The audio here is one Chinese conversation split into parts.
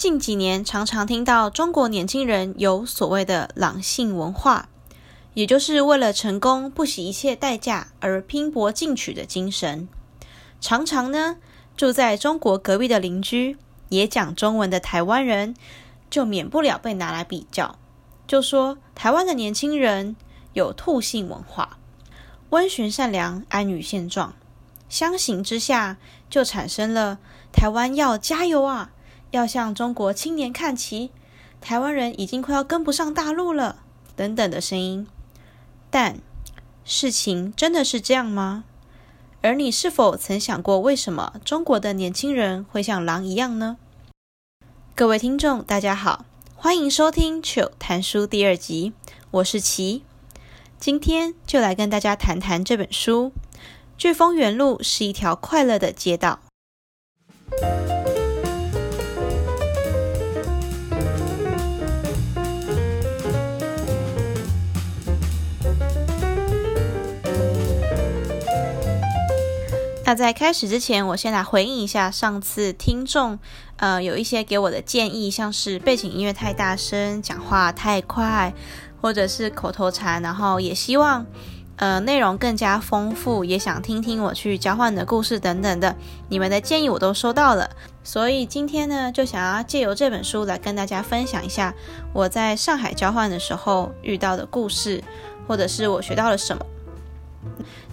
近几年常常听到中国年轻人有所谓的狼性文化，也就是为了成功不惜一切代价而拼搏进取的精神。常常呢，住在中国隔壁的邻居，也讲中文的台湾人，就免不了被拿来比较，就说台湾的年轻人有兔性文化，温驯善良，安于现状。相形之下，就产生了台湾要加油啊！要向中国青年看齐，台湾人已经快要跟不上大陆了，等等的声音。但事情真的是这样吗？而你是否曾想过，为什么中国的年轻人会像狼一样呢？各位听众，大家好，欢迎收听《糗谈书》第二集，我是琪，今天就来跟大家谈谈这本书《飓风远路》是一条快乐的街道。那在开始之前，我先来回应一下上次听众，呃，有一些给我的建议，像是背景音乐太大声、讲话太快，或者是口头禅，然后也希望，呃，内容更加丰富，也想听听我去交换的故事等等的，你们的建议我都收到了，所以今天呢，就想要借由这本书来跟大家分享一下我在上海交换的时候遇到的故事，或者是我学到了什么。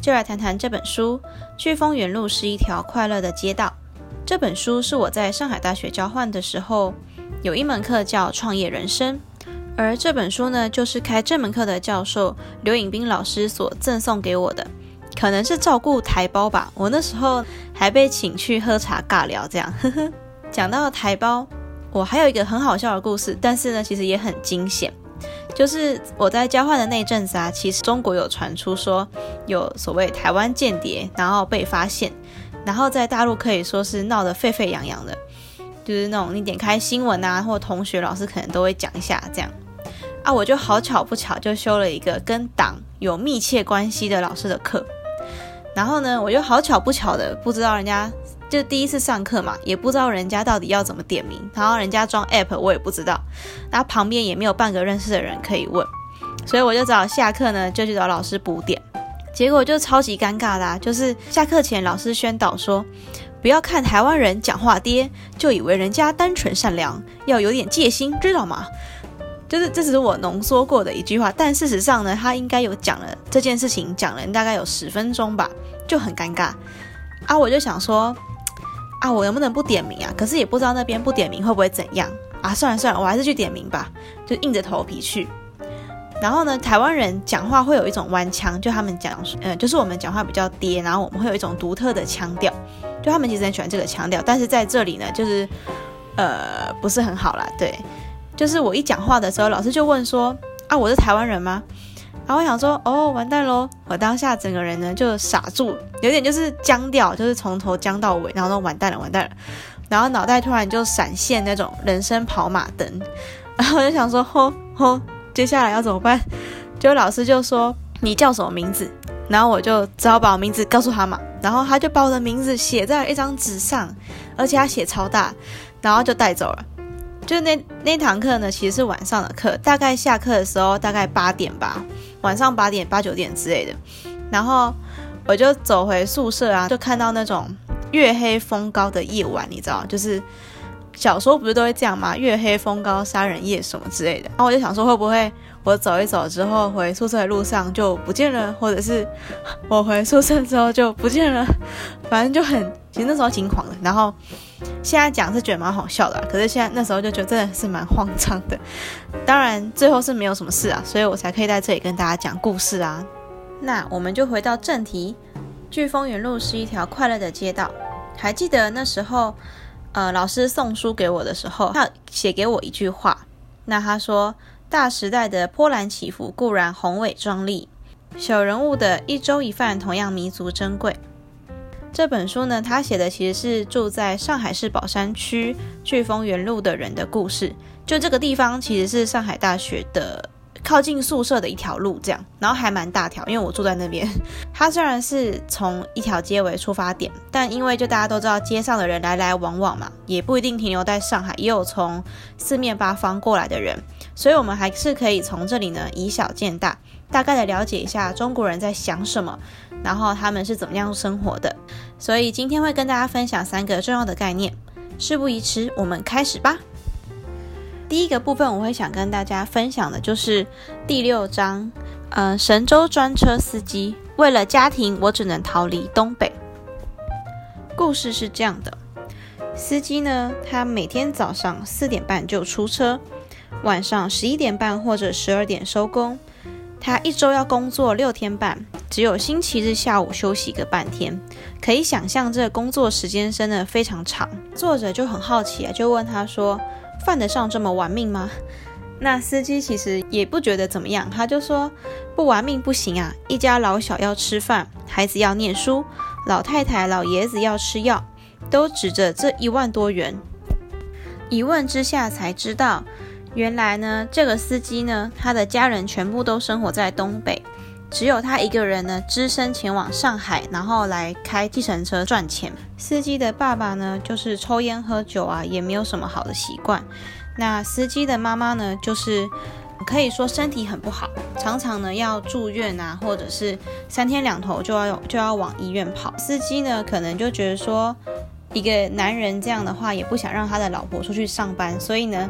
就来谈谈这本书《飓风远路是一条快乐的街道》。这本书是我在上海大学交换的时候，有一门课叫创业人生，而这本书呢，就是开这门课的教授刘颖斌老师所赠送给我的，可能是照顾台胞吧。我那时候还被请去喝茶尬聊，这样呵呵。讲到台胞，我还有一个很好笑的故事，但是呢，其实也很惊险。就是我在交换的那阵子啊，其实中国有传出说有所谓台湾间谍，然后被发现，然后在大陆可以说是闹得沸沸扬扬的，就是那种你点开新闻啊，或同学老师可能都会讲一下这样啊。我就好巧不巧就修了一个跟党有密切关系的老师的课，然后呢，我就好巧不巧的不知道人家。就第一次上课嘛，也不知道人家到底要怎么点名，然后人家装 app 我也不知道，然后旁边也没有半个认识的人可以问，所以我就找下课呢就去找老师补点，结果就超级尴尬的啊，就是下课前老师宣导说，不要看台湾人讲话爹就以为人家单纯善良，要有点戒心，知道吗？就是这只是我浓缩过的一句话，但事实上呢，他应该有讲了这件事情，讲了大概有十分钟吧，就很尴尬啊，我就想说。啊，我能不能不点名啊？可是也不知道那边不点名会不会怎样啊？算了算了，我还是去点名吧，就硬着头皮去。然后呢，台湾人讲话会有一种弯腔，就他们讲，呃，就是我们讲话比较嗲，然后我们会有一种独特的腔调，就他们其实很喜欢这个腔调，但是在这里呢，就是呃不是很好啦。对，就是我一讲话的时候，老师就问说啊，我是台湾人吗？然后我想说，哦，完蛋喽！我当下整个人呢就傻住，有点就是僵掉，就是从头僵到尾，然后都完蛋了，完蛋了。然后脑袋突然就闪现那种人生跑马灯，然后我就想说，吼吼，接下来要怎么办？结果老师就说，你叫什么名字？然后我就只好把我名字告诉他嘛。然后他就把我的名字写在了一张纸上，而且他写超大，然后就带走了。就那那堂课呢，其实是晚上的课，大概下课的时候大概八点吧，晚上八点八九点之类的。然后我就走回宿舍啊，就看到那种月黑风高的夜晚，你知道，就是小时候不是都会这样吗？月黑风高杀人夜什么之类的。然后我就想说，会不会我走一走之后回宿舍的路上就不见了，或者是我回宿舍之后就不见了，反正就很，其实那时候挺慌的。然后。现在讲是觉得蛮好笑的，可是现在那时候就觉得真的是蛮慌张的。当然最后是没有什么事啊，所以我才可以在这里跟大家讲故事啊。那我们就回到正题，《飓风远路是一条快乐的街道》。还记得那时候，呃，老师送书给我的时候，他写给我一句话。那他说：“大时代的波澜起伏固然宏伟壮丽，小人物的一粥一饭同样弥足珍贵。”这本书呢，他写的其实是住在上海市宝山区飓风园路的人的故事。就这个地方，其实是上海大学的靠近宿舍的一条路，这样，然后还蛮大条，因为我住在那边。它虽然是从一条街为出发点，但因为就大家都知道街上的人来来往往嘛，也不一定停留在上海，也有从四面八方过来的人，所以我们还是可以从这里呢以小见大，大概的了解一下中国人在想什么，然后他们是怎么样生活的。所以今天会跟大家分享三个重要的概念。事不宜迟，我们开始吧。第一个部分，我会想跟大家分享的就是第六章，呃，神州专车司机为了家庭，我只能逃离东北。故事是这样的，司机呢，他每天早上四点半就出车，晚上十一点半或者十二点收工。他一周要工作六天半，只有星期日下午休息个半天。可以想象，这工作时间真的非常长。作者就很好奇啊，就问他说。犯得上这么玩命吗？那司机其实也不觉得怎么样，他就说不玩命不行啊，一家老小要吃饭，孩子要念书，老太太老爷子要吃药，都指着这一万多元。一问之下才知道，原来呢，这个司机呢，他的家人全部都生活在东北，只有他一个人呢，只身前往上海，然后来开计程车赚钱。司机的爸爸呢，就是抽烟喝酒啊，也没有什么好的习惯。那司机的妈妈呢，就是可以说身体很不好，常常呢要住院啊，或者是三天两头就要就要往医院跑。司机呢，可能就觉得说，一个男人这样的话，也不想让他的老婆出去上班，所以呢，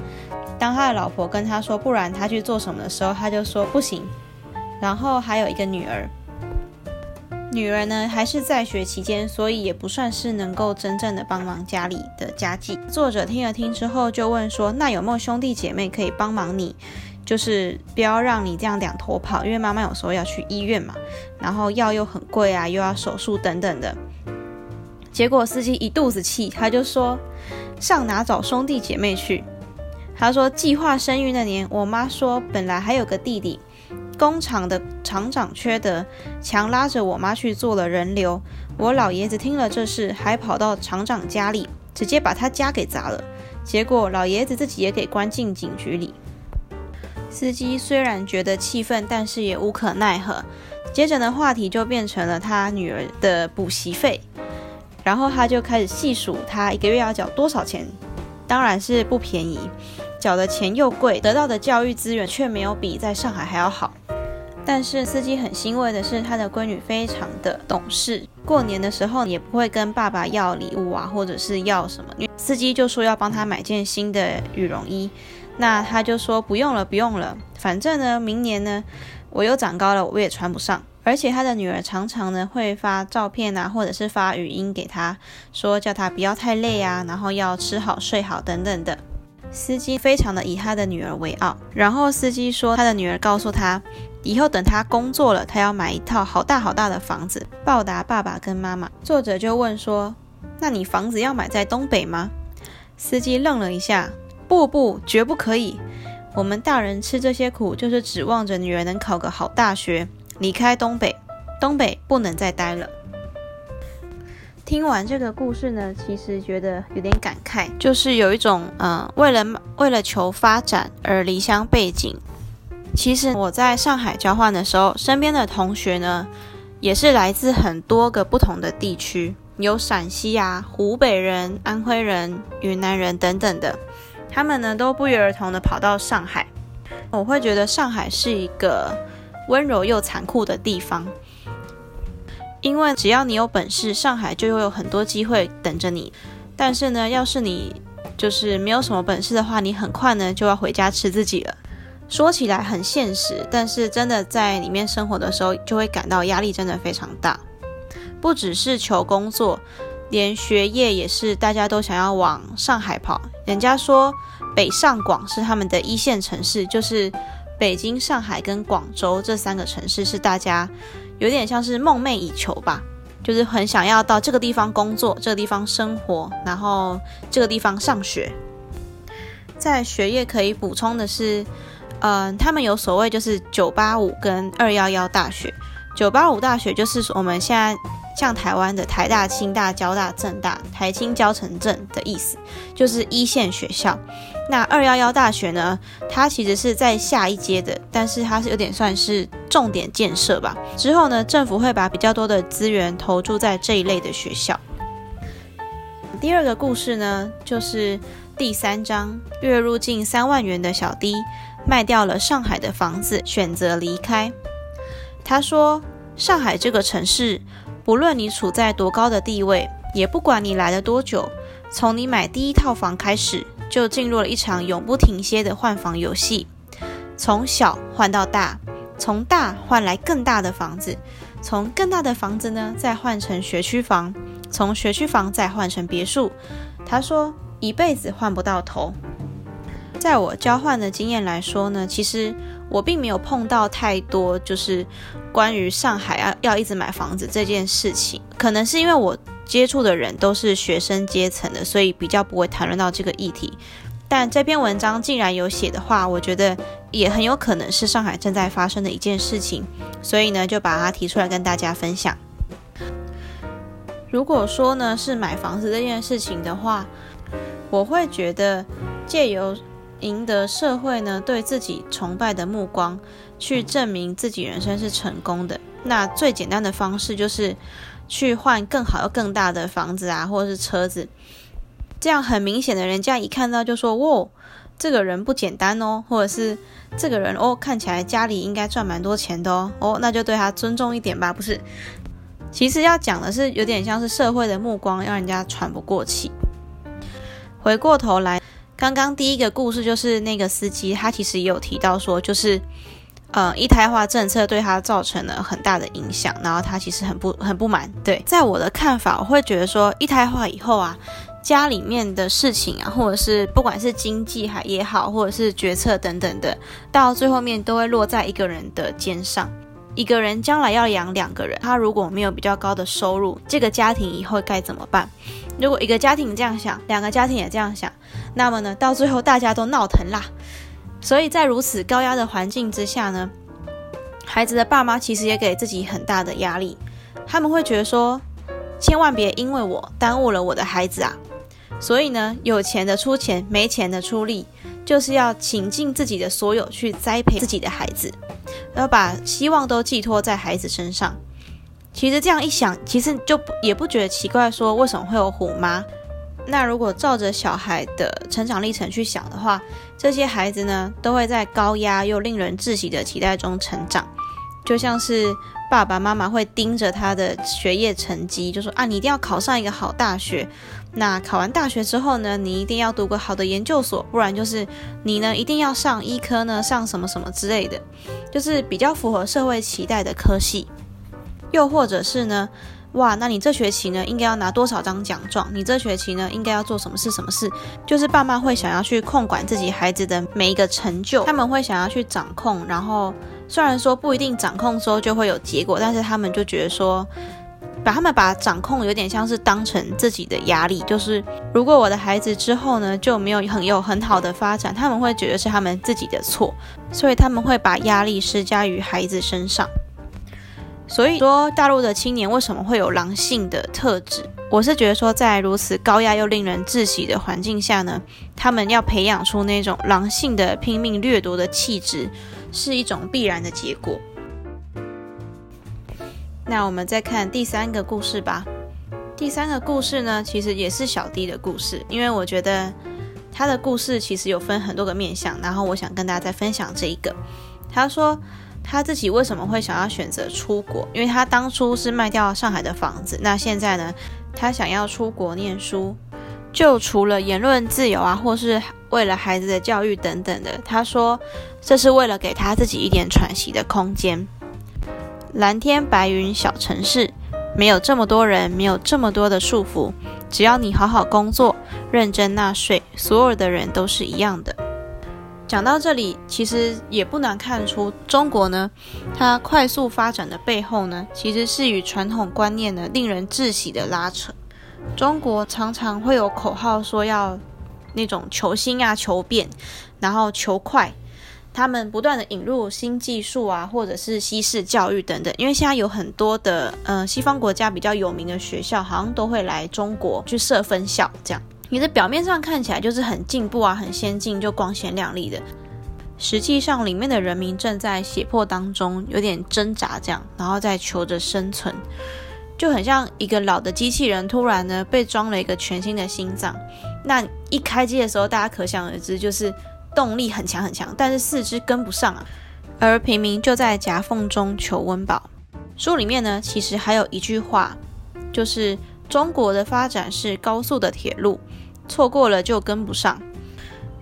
当他的老婆跟他说，不然他去做什么的时候，他就说不行。然后还有一个女儿，女儿呢还是在学期间，所以也不算是能够真正的帮忙家里的家计。作者听了听之后，就问说：“那有没有兄弟姐妹可以帮忙你？就是不要让你这样两头跑，因为妈妈有时候要去医院嘛，然后药又很贵啊，又要手术等等的。”结果司机一肚子气，他就说：“上哪找兄弟姐妹去？”他说：“计划生育那年，我妈说本来还有个弟弟。”工厂的厂长缺德，强拉着我妈去做了人流。我老爷子听了这事，还跑到厂长家里，直接把他家给砸了。结果老爷子自己也给关进警局里。司机虽然觉得气愤，但是也无可奈何。接着呢，话题就变成了他女儿的补习费，然后他就开始细数他一个月要缴多少钱，当然是不便宜。缴的钱又贵，得到的教育资源却没有比在上海还要好。但是司机很欣慰的是，他的闺女非常的懂事，过年的时候也不会跟爸爸要礼物啊，或者是要什么。司机就说要帮他买件新的羽绒衣，那他就说不用了，不用了，反正呢，明年呢，我又长高了，我也穿不上。而且他的女儿常常呢会发照片啊，或者是发语音给他，说叫他不要太累啊，然后要吃好睡好等等的。司机非常的以他的女儿为傲，然后司机说他的女儿告诉他，以后等他工作了，他要买一套好大好大的房子报答爸爸跟妈妈。作者就问说，那你房子要买在东北吗？司机愣了一下，不不，绝不可以。我们大人吃这些苦，就是指望着女儿能考个好大学，离开东北，东北不能再待了。听完这个故事呢，其实觉得有点感慨，就是有一种嗯、呃，为了为了求发展而离乡背井。其实我在上海交换的时候，身边的同学呢，也是来自很多个不同的地区，有陕西啊、湖北人、安徽人、云南人等等的，他们呢都不约而同的跑到上海。我会觉得上海是一个温柔又残酷的地方。因为只要你有本事，上海就会有很多机会等着你。但是呢，要是你就是没有什么本事的话，你很快呢就要回家吃自己了。说起来很现实，但是真的在里面生活的时候，就会感到压力真的非常大。不只是求工作，连学业也是大家都想要往上海跑。人家说北上广是他们的一线城市，就是北京、上海跟广州这三个城市是大家。有点像是梦寐以求吧，就是很想要到这个地方工作，这个地方生活，然后这个地方上学。在学业可以补充的是，嗯、他们有所谓就是九八五跟二幺幺大学。九八五大学就是我们现在像台湾的台大、清大、交大、政大、台清交成政的意思，就是一线学校。那二幺幺大学呢，它其实是在下一阶的，但是它是有点算是重点建设吧。之后呢，政府会把比较多的资源投注在这一类的学校。第二个故事呢，就是第三章，月入近三万元的小 D 卖掉了上海的房子，选择离开。他说：“上海这个城市，不论你处在多高的地位，也不管你来了多久，从你买第一套房开始，就进入了一场永不停歇的换房游戏。从小换到大，从大换来更大的房子，从更大的房子呢，再换成学区房。”从学区房再换成别墅，他说一辈子换不到头。在我交换的经验来说呢，其实我并没有碰到太多就是关于上海要要一直买房子这件事情。可能是因为我接触的人都是学生阶层的，所以比较不会谈论到这个议题。但这篇文章既然有写的话，我觉得也很有可能是上海正在发生的一件事情，所以呢就把它提出来跟大家分享。如果说呢是买房子这件事情的话，我会觉得借由赢得社会呢对自己崇拜的目光，去证明自己人生是成功的。那最简单的方式就是去换更好又更大的房子啊，或者是车子。这样很明显的，人家一看到就说：“哇，这个人不简单哦。”或者是这个人哦，看起来家里应该赚蛮多钱的哦。哦，那就对他尊重一点吧，不是？其实要讲的是，有点像是社会的目光，让人家喘不过气。回过头来，刚刚第一个故事就是那个司机，他其实也有提到说，就是呃一胎化政策对他造成了很大的影响，然后他其实很不很不满。对，在我的看法，我会觉得说，一胎化以后啊，家里面的事情啊，或者是不管是经济还也好，或者是决策等等的，到最后面都会落在一个人的肩上。一个人将来要养两个人，他如果没有比较高的收入，这个家庭以后该怎么办？如果一个家庭这样想，两个家庭也这样想，那么呢，到最后大家都闹腾啦。所以在如此高压的环境之下呢，孩子的爸妈其实也给自己很大的压力，他们会觉得说，千万别因为我耽误了我的孩子啊。所以呢，有钱的出钱，没钱的出力，就是要倾尽自己的所有去栽培自己的孩子。要把希望都寄托在孩子身上，其实这样一想，其实就也不觉得奇怪，说为什么会有虎妈？那如果照着小孩的成长历程去想的话，这些孩子呢，都会在高压又令人窒息的期待中成长，就像是爸爸妈妈会盯着他的学业成绩，就说啊，你一定要考上一个好大学。那考完大学之后呢，你一定要读个好的研究所，不然就是你呢一定要上医科呢，上什么什么之类的，就是比较符合社会期待的科系。又或者是呢，哇，那你这学期呢应该要拿多少张奖状？你这学期呢应该要做什么事？什么事？就是爸妈会想要去控管自己孩子的每一个成就，他们会想要去掌控。然后虽然说不一定掌控之后就会有结果，但是他们就觉得说。把他们把掌控有点像是当成自己的压力，就是如果我的孩子之后呢就没有很有很好的发展，他们会觉得是他们自己的错，所以他们会把压力施加于孩子身上。所以说，大陆的青年为什么会有狼性的特质？我是觉得说，在如此高压又令人窒息的环境下呢，他们要培养出那种狼性的拼命掠夺的气质，是一种必然的结果。那我们再看第三个故事吧。第三个故事呢，其实也是小 D 的故事，因为我觉得他的故事其实有分很多个面向，然后我想跟大家再分享这一个。他说他自己为什么会想要选择出国，因为他当初是卖掉上海的房子，那现在呢，他想要出国念书，就除了言论自由啊，或是为了孩子的教育等等的，他说这是为了给他自己一点喘息的空间。蓝天白云小城市，没有这么多人，没有这么多的束缚。只要你好好工作，认真纳税，所有的人都是一样的。讲到这里，其实也不难看出，中国呢，它快速发展的背后呢，其实是与传统观念呢令人窒息的拉扯。中国常常会有口号说要那种求新啊、求变，然后求快。他们不断的引入新技术啊，或者是西式教育等等，因为现在有很多的呃西方国家比较有名的学校，好像都会来中国去设分校，这样你的表面上看起来就是很进步啊，很先进，就光鲜亮丽的。实际上，里面的人民正在胁迫当中，有点挣扎，这样，然后在求着生存，就很像一个老的机器人突然呢被装了一个全新的心脏。那一开机的时候，大家可想而知，就是动力很强很强，但是四肢跟不上啊。而平民就在夹缝中求温饱。书里面呢，其实还有一句话，就是中国的发展是高速的铁路，错过了就跟不上。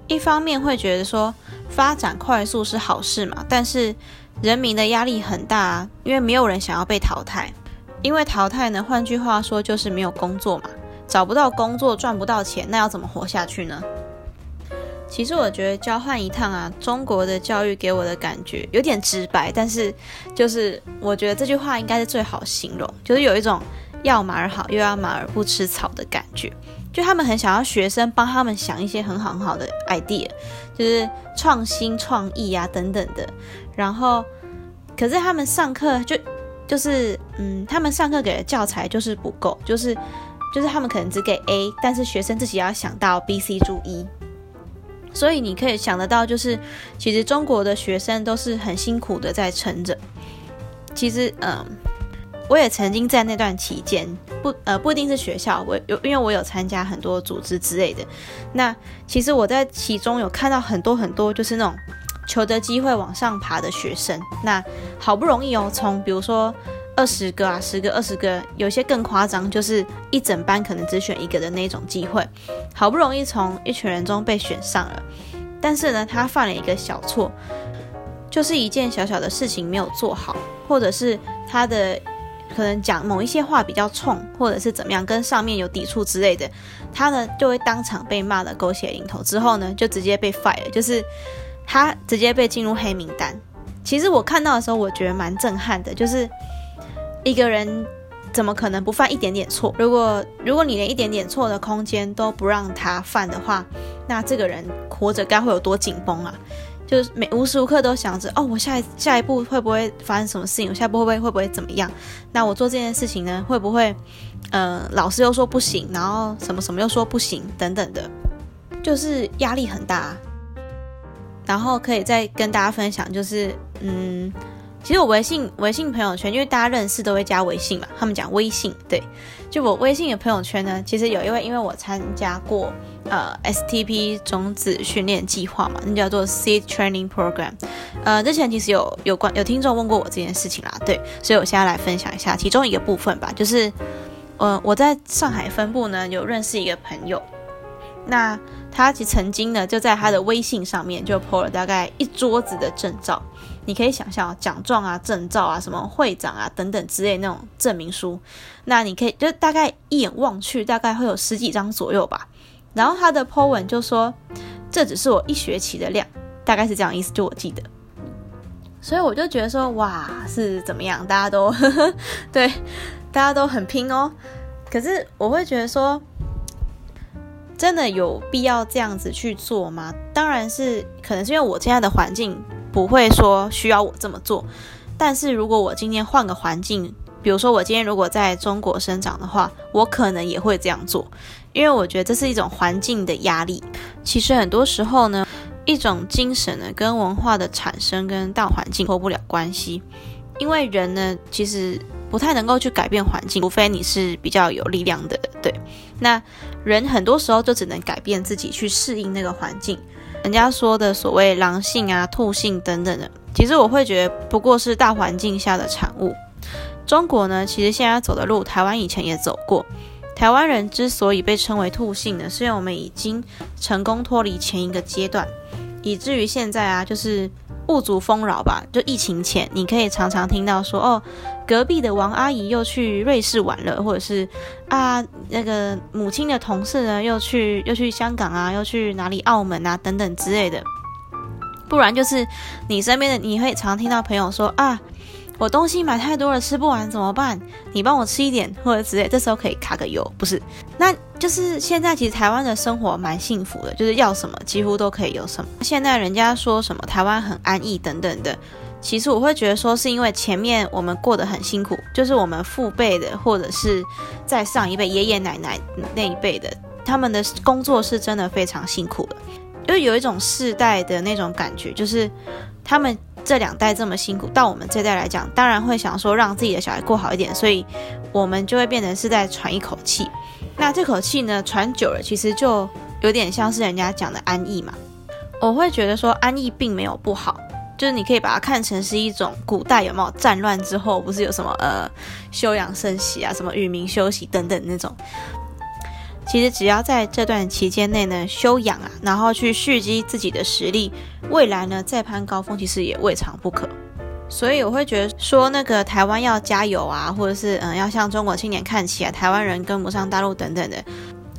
一方面会觉得说，发展快速是好事嘛，但是人民的压力很大啊，因为没有人想要被淘汰。因为淘汰呢，换句话说就是没有工作嘛，找不到工作赚不到钱，那要怎么活下去呢？其实我觉得交换一趟啊，中国的教育给我的感觉有点直白，但是就是我觉得这句话应该是最好形容，就是有一种要马儿好又要马儿不吃草的感觉。就他们很想要学生帮他们想一些很好很好的 idea，就是创新创意啊等等的。然后，可是他们上课就就是嗯，他们上课给的教材就是不够，就是就是他们可能只给 A，但是学生自己要想到 B、C 注意。所以你可以想得到，就是其实中国的学生都是很辛苦的在撑着。其实嗯。我也曾经在那段期间，不呃不一定是学校，我有因为我有参加很多组织之类的。那其实我在其中有看到很多很多，就是那种求着机会往上爬的学生。那好不容易哦，从比如说二十个啊，十个、二十个，有些更夸张，就是一整班可能只选一个的那种机会。好不容易从一群人中被选上了，但是呢，他犯了一个小错，就是一件小小的事情没有做好，或者是他的。可能讲某一些话比较冲，或者是怎么样，跟上面有抵触之类的，他呢就会当场被骂的狗血淋头，之后呢就直接被 fire，就是他直接被进入黑名单。其实我看到的时候，我觉得蛮震撼的，就是一个人怎么可能不犯一点点错？如果如果你连一点点错的空间都不让他犯的话，那这个人活着该会有多紧绷啊！就是每无时无刻都想着哦，我下一下一步会不会发生什么事情？我下一步会不会会不会怎么样？那我做这件事情呢，会不会呃老师又说不行，然后什么什么又说不行等等的，就是压力很大。然后可以再跟大家分享，就是嗯。其实我微信微信朋友圈，因为大家认识都会加微信嘛，他们讲微信，对，就我微信的朋友圈呢，其实有一位，因为我参加过呃 STP 种子训练计划嘛，那叫做 Seed Training Program，呃，之前其实有有关有听众问过我这件事情啦，对，所以我现在来分享一下其中一个部分吧，就是呃我在上海分部呢有认识一个朋友，那他其实曾经呢就在他的微信上面就 po 了大概一桌子的证照。你可以想象奖状啊、证照啊、什么会长啊等等之类那种证明书，那你可以就大概一眼望去，大概会有十几张左右吧。然后他的 po 文就说：“这只是我一学期的量，大概是这样意思。”就我记得，所以我就觉得说，哇，是怎么样？大家都呵呵 对，大家都很拼哦。可是我会觉得说，真的有必要这样子去做吗？当然是，可能是因为我现在的环境。不会说需要我这么做，但是如果我今天换个环境，比如说我今天如果在中国生长的话，我可能也会这样做，因为我觉得这是一种环境的压力。其实很多时候呢，一种精神呢跟文化的产生跟大环境脱不了关系，因为人呢其实不太能够去改变环境，除非你是比较有力量的，对。那人很多时候就只能改变自己去适应那个环境。人家说的所谓狼性啊、兔性等等的，其实我会觉得不过是大环境下的产物。中国呢，其实现在走的路，台湾以前也走过。台湾人之所以被称为兔性呢，是因为我们已经成功脱离前一个阶段，以至于现在啊，就是。物足丰饶吧，就疫情前，你可以常常听到说，哦，隔壁的王阿姨又去瑞士玩了，或者是啊，那个母亲的同事呢，又去又去香港啊，又去哪里澳门啊等等之类的。不然就是你身边的，你会常听到朋友说啊。我东西买太多了，吃不完怎么办？你帮我吃一点或者之类，这时候可以卡个油，不是？那就是现在其实台湾的生活蛮幸福的，就是要什么几乎都可以有什么。现在人家说什么台湾很安逸等等的，其实我会觉得说是因为前面我们过得很辛苦，就是我们父辈的或者是在上一辈爷爷奶奶那一辈的他们的工作是真的非常辛苦的，就有一种世代的那种感觉，就是他们这两代这么辛苦，到我们这代来讲，当然会想说让自己的小孩过好一点，所以我们就会变成是在喘一口气。那这口气呢，喘久了，其实就有点像是人家讲的安逸嘛。我会觉得说安逸并没有不好。就是你可以把它看成是一种古代有没有战乱之后，不是有什么呃休养生息啊，什么与民休息等等那种。其实只要在这段期间内呢休养啊，然后去蓄积自己的实力，未来呢再攀高峰，其实也未尝不可。所以我会觉得说那个台湾要加油啊，或者是嗯、要向中国青年看齐啊，台湾人跟不上大陆等等的。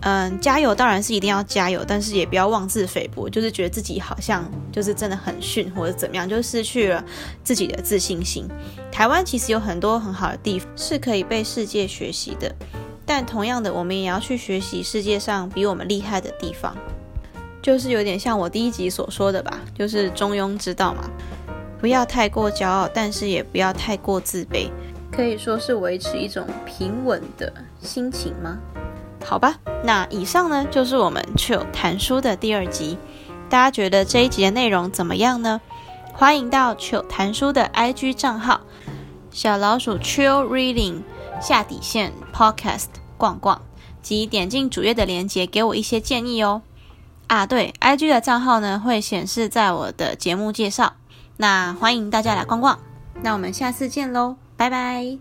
嗯，加油当然是一定要加油，但是也不要妄自菲薄，就是觉得自己好像就是真的很逊或者怎么样，就失去了自己的自信心。台湾其实有很多很好的地方是可以被世界学习的，但同样的，我们也要去学习世界上比我们厉害的地方，就是有点像我第一集所说的吧，就是中庸之道嘛，不要太过骄傲，但是也不要太过自卑，可以说是维持一种平稳的心情吗？好吧，那以上呢就是我们 Chill 谈书的第二集，大家觉得这一集的内容怎么样呢？欢迎到 Chill 谈书的 IG 账号小老鼠 Chill Reading 下底线 Podcast 逛逛，及点进主页的链接给我一些建议哦。啊，对，IG 的账号呢会显示在我的节目介绍，那欢迎大家来逛逛，那我们下次见喽，拜拜。